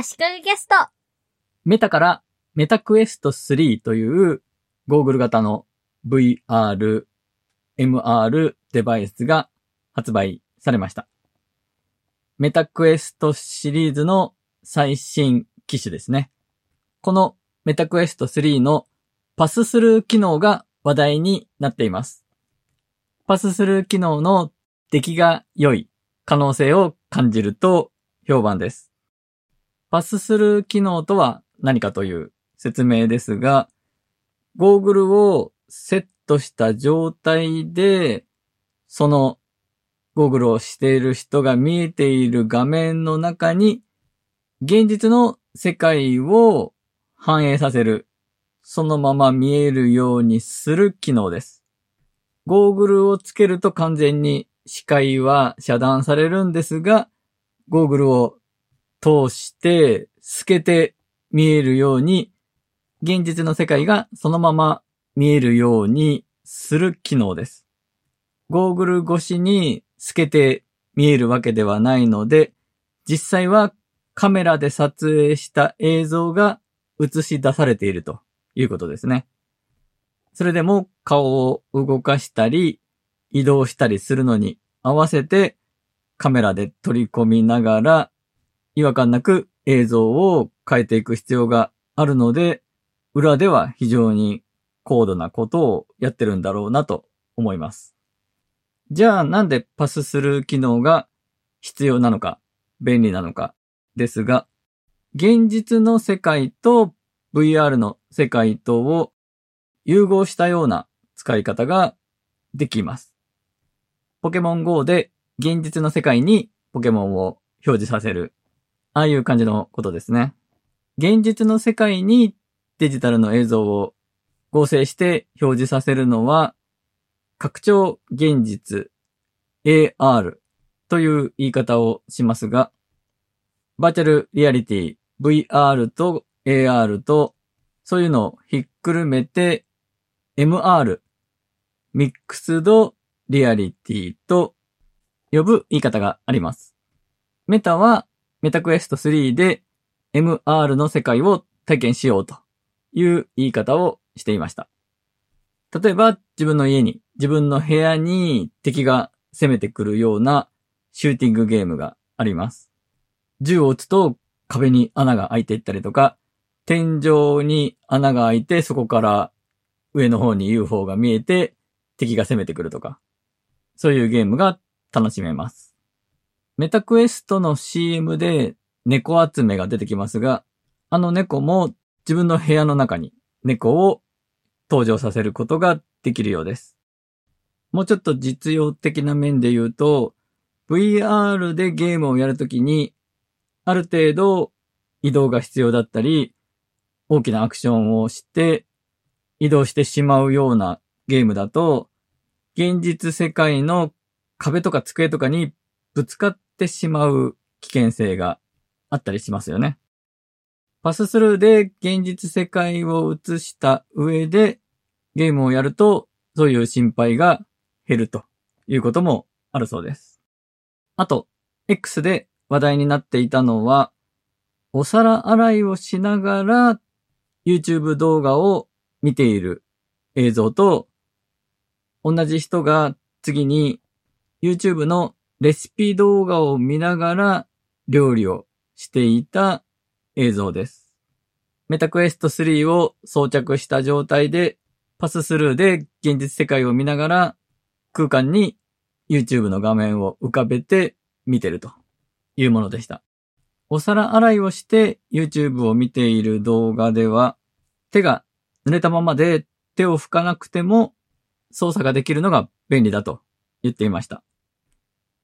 足利ゲスト。メタからメタクエスト3というゴーグル型の VR、MR デバイスが発売されました。メタクエストシリーズの最新機種ですね。このメタクエスト3のパススルー機能が話題になっています。パススルー機能の出来が良い可能性を感じると評判です。パススルー機能とは何かという説明ですが、ゴーグルをセットした状態で、そのゴーグルをしている人が見えている画面の中に、現実の世界を反映させる、そのまま見えるようにする機能です。ゴーグルをつけると完全に視界は遮断されるんですが、ゴーグルを通して透けて見えるように、現実の世界がそのまま見えるようにする機能です。ゴーグル越しに透けて見えるわけではないので、実際はカメラで撮影した映像が映し出されているということですね。それでも顔を動かしたり移動したりするのに合わせてカメラで取り込みながら違和感なく映像を変えていく必要があるので、裏では非常に高度なことをやってるんだろうなと思います。じゃあなんでパスする機能が必要なのか、便利なのかですが、現実の世界と VR の世界とを融合したような使い方ができます。ポケモン GO で現実の世界にポケモンを表示させる。ああいう感じのことですね。現実の世界にデジタルの映像を合成して表示させるのは拡張現実 AR という言い方をしますが、バーチャルリアリティ VR と AR とそういうのをひっくるめて MR ミックスドリアリティと呼ぶ言い方があります。メタはメタクエスト3で MR の世界を体験しようという言い方をしていました。例えば自分の家に、自分の部屋に敵が攻めてくるようなシューティングゲームがあります。銃を撃つと壁に穴が開いていったりとか、天井に穴が開いてそこから上の方に UFO が見えて敵が攻めてくるとか、そういうゲームが楽しめます。メタクエストの CM で猫集めが出てきますが、あの猫も自分の部屋の中に猫を登場させることができるようです。もうちょっと実用的な面で言うと、VR でゲームをやるときに、ある程度移動が必要だったり、大きなアクションをして移動してしまうようなゲームだと、現実世界の壁とか机とかにぶつかってしまう危険性があったりしますよね。パススルーで現実世界を映した上でゲームをやると、そういう心配が減るということもあるそうです。あと、X で話題になっていたのは、お皿洗いをしながら YouTube 動画を見ている映像と、同じ人が次に YouTube のレシピ動画を見ながら料理をしていた映像です。メタクエスト3を装着した状態でパススルーで現実世界を見ながら空間に YouTube の画面を浮かべて見てるというものでした。お皿洗いをして YouTube を見ている動画では手が濡れたままで手を拭かなくても操作ができるのが便利だと言っていました。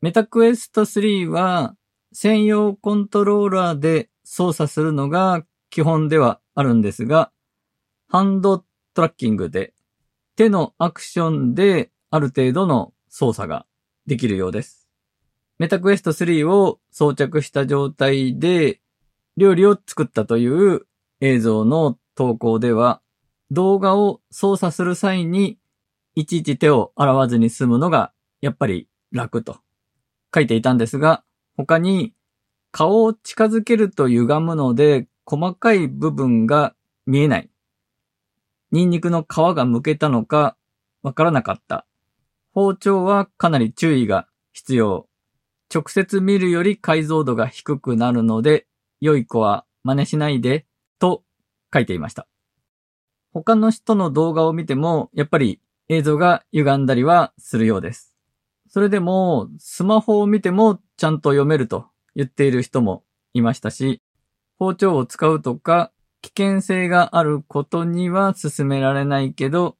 メタクエスト3は専用コントローラーで操作するのが基本ではあるんですが、ハンドトラッキングで手のアクションである程度の操作ができるようです。メタクエスト3を装着した状態で料理を作ったという映像の投稿では動画を操作する際にいちいち手を洗わずに済むのがやっぱり楽と書いていたんですが他に顔を近づけると歪むので、細かい部分が見えない。ニンニクの皮が剥けたのかわからなかった。包丁はかなり注意が必要。直接見るより解像度が低くなるので、良い子は真似しないで、と書いていました。他の人の動画を見ても、やっぱり映像が歪んだりはするようです。それでも、スマホを見てもちゃんと読めると言っている人もいましたし、包丁を使うとか、危険性があることには進められないけど、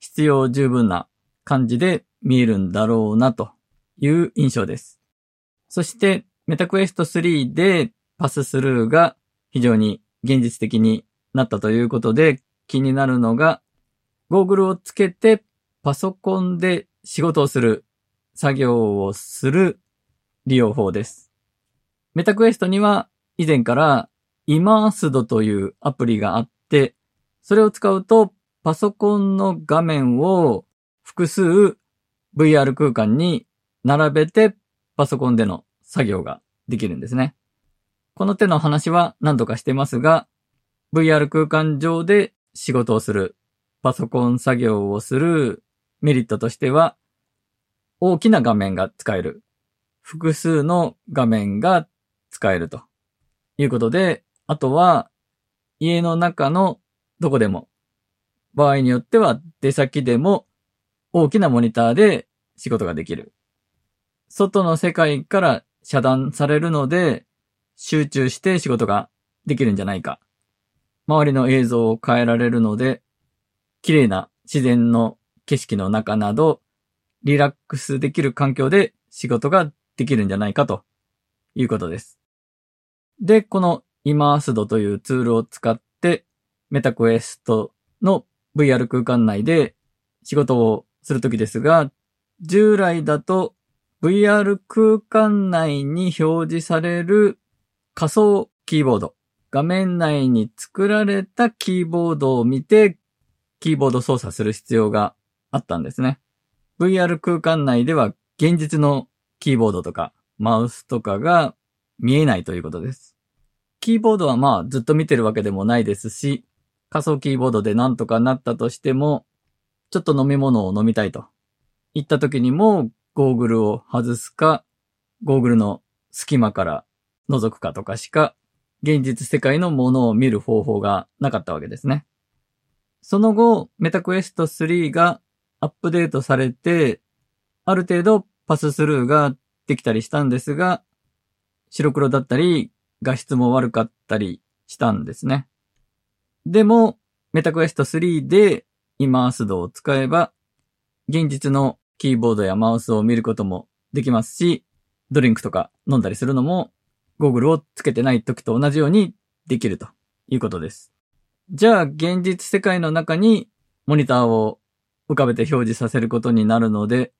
必要十分な感じで見えるんだろうなという印象です。そして、メタクエスト3でパススルーが非常に現実的になったということで気になるのが、ゴーグルをつけてパソコンで仕事をする、作業をする利用法です。メタクエストには以前からイマースドというアプリがあって、それを使うとパソコンの画面を複数 VR 空間に並べてパソコンでの作業ができるんですね。この手の話は何度かしてますが、VR 空間上で仕事をする、パソコン作業をするメリットとしては、大きな画面が使える。複数の画面が使えるということで、あとは家の中のどこでも、場合によっては出先でも大きなモニターで仕事ができる。外の世界から遮断されるので、集中して仕事ができるんじゃないか。周りの映像を変えられるので、綺麗な自然の景色の中など、リラックスできる環境で仕事ができるんじゃないかということです。で、このイマースドというツールを使って、メタクエストの VR 空間内で仕事をするときですが、従来だと VR 空間内に表示される仮想キーボード、画面内に作られたキーボードを見て、キーボード操作する必要があったんですね。VR 空間内では現実のキーボードとかマウスとかが見えないということです。キーボードはまあずっと見てるわけでもないですし、仮想キーボードでなんとかなったとしても、ちょっと飲み物を飲みたいと言った時にもゴーグルを外すか、ゴーグルの隙間から覗くかとかしか、現実世界のものを見る方法がなかったわけですね。その後、メタクエスト3がアップデートされて、ある程度パススルーができたりしたんですが、白黒だったり、画質も悪かったりしたんですね。でも、メタクエスト3でイマースドを使えば、現実のキーボードやマウスを見ることもできますし、ドリンクとか飲んだりするのも、ゴーグルをつけてない時と同じようにできるということです。じゃあ、現実世界の中にモニターを浮かべて表示させることになるので、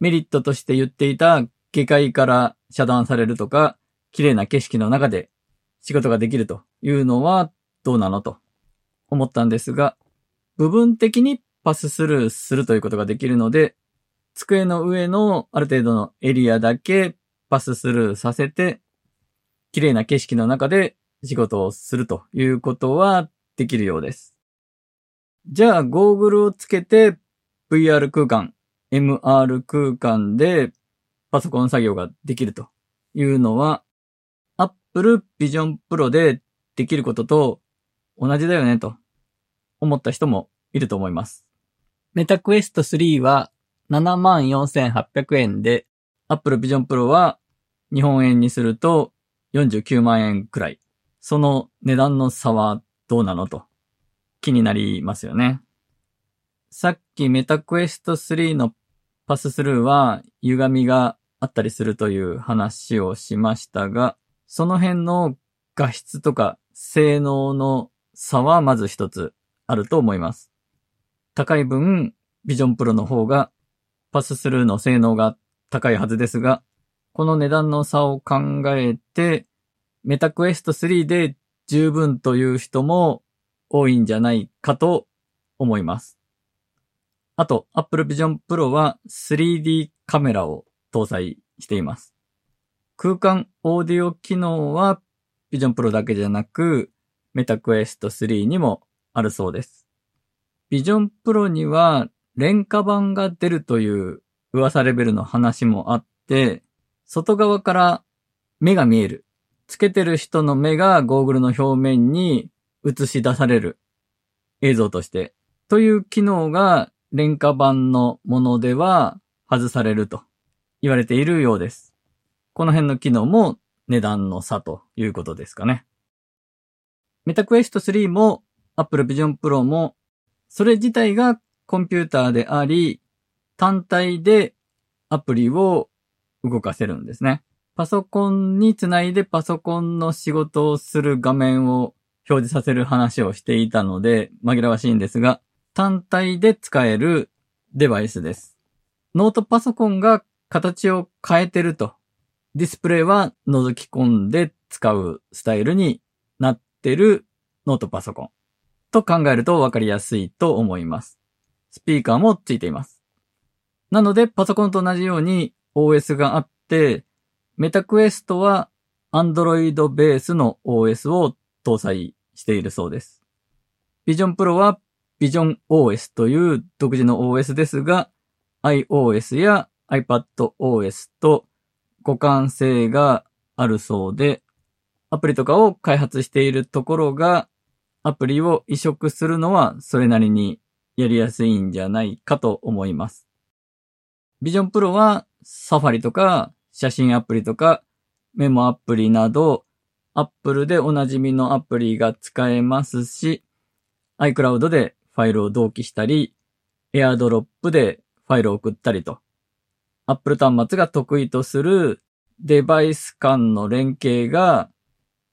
メリットとして言っていた下界から遮断されるとか、綺麗な景色の中で仕事ができるというのはどうなのと思ったんですが、部分的にパススルーするということができるので、机の上のある程度のエリアだけパススルーさせて、綺麗な景色の中で仕事をするということはできるようです。じゃあ、ゴーグルをつけて VR 空間、MR 空間でパソコン作業ができるというのは、Apple Vision Pro でできることと同じだよねと思った人もいると思います。メタクエスト3は74,800円で、Apple Vision Pro は日本円にすると49万円くらい。その値段の差はどうなのと気になりますよね。さっきメタクエスト3のパススルーは歪みがあったりするという話をしましたが、その辺の画質とか性能の差はまず一つあると思います。高い分、ビジョンプロの方がパススルーの性能が高いはずですが、この値段の差を考えて、メタクエスト3で十分という人も多いんじゃないかと思います。あと、Apple Vision Pro は 3D カメラを搭載しています。空間オーディオ機能は Vision Pro だけじゃなく、Meta Quest 3にもあるそうです。Vision Pro には廉価版が出るという噂レベルの話もあって、外側から目が見える。つけてる人の目がゴーグルの表面に映し出される映像として。という機能が廉価版のものでは外されると言われているようです。この辺の機能も値段の差ということですかね。MetaQuest 3も Apple Vision Pro もそれ自体がコンピューターであり、単体でアプリを動かせるんですね。パソコンにつないでパソコンの仕事をする画面を表示させる話をしていたので紛らわしいんですが、単体で使えるデバイスです。ノートパソコンが形を変えてると。ディスプレイは覗き込んで使うスタイルになってるノートパソコン。と考えるとわかりやすいと思います。スピーカーもついています。なので、パソコンと同じように OS があって、MetaQuest は Android ベースの OS を搭載しているそうです。Vision Pro は Vision OS という独自の OS ですが、iOS や iPadOS と互換性があるそうで、アプリとかを開発しているところが、アプリを移植するのはそれなりにやりやすいんじゃないかと思います。Vision Pro は Safari とか写真アプリとかメモアプリなど Apple でおなじみのアプリが使えますし iCloud でファイルを同期したり AirDrop でファイルを送ったりと Apple 端末が得意とするデバイス間の連携が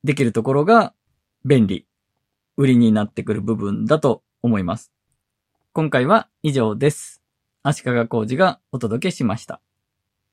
できるところが便利、売りになってくる部分だと思います。今回は以上です。足利工事がお届けしました。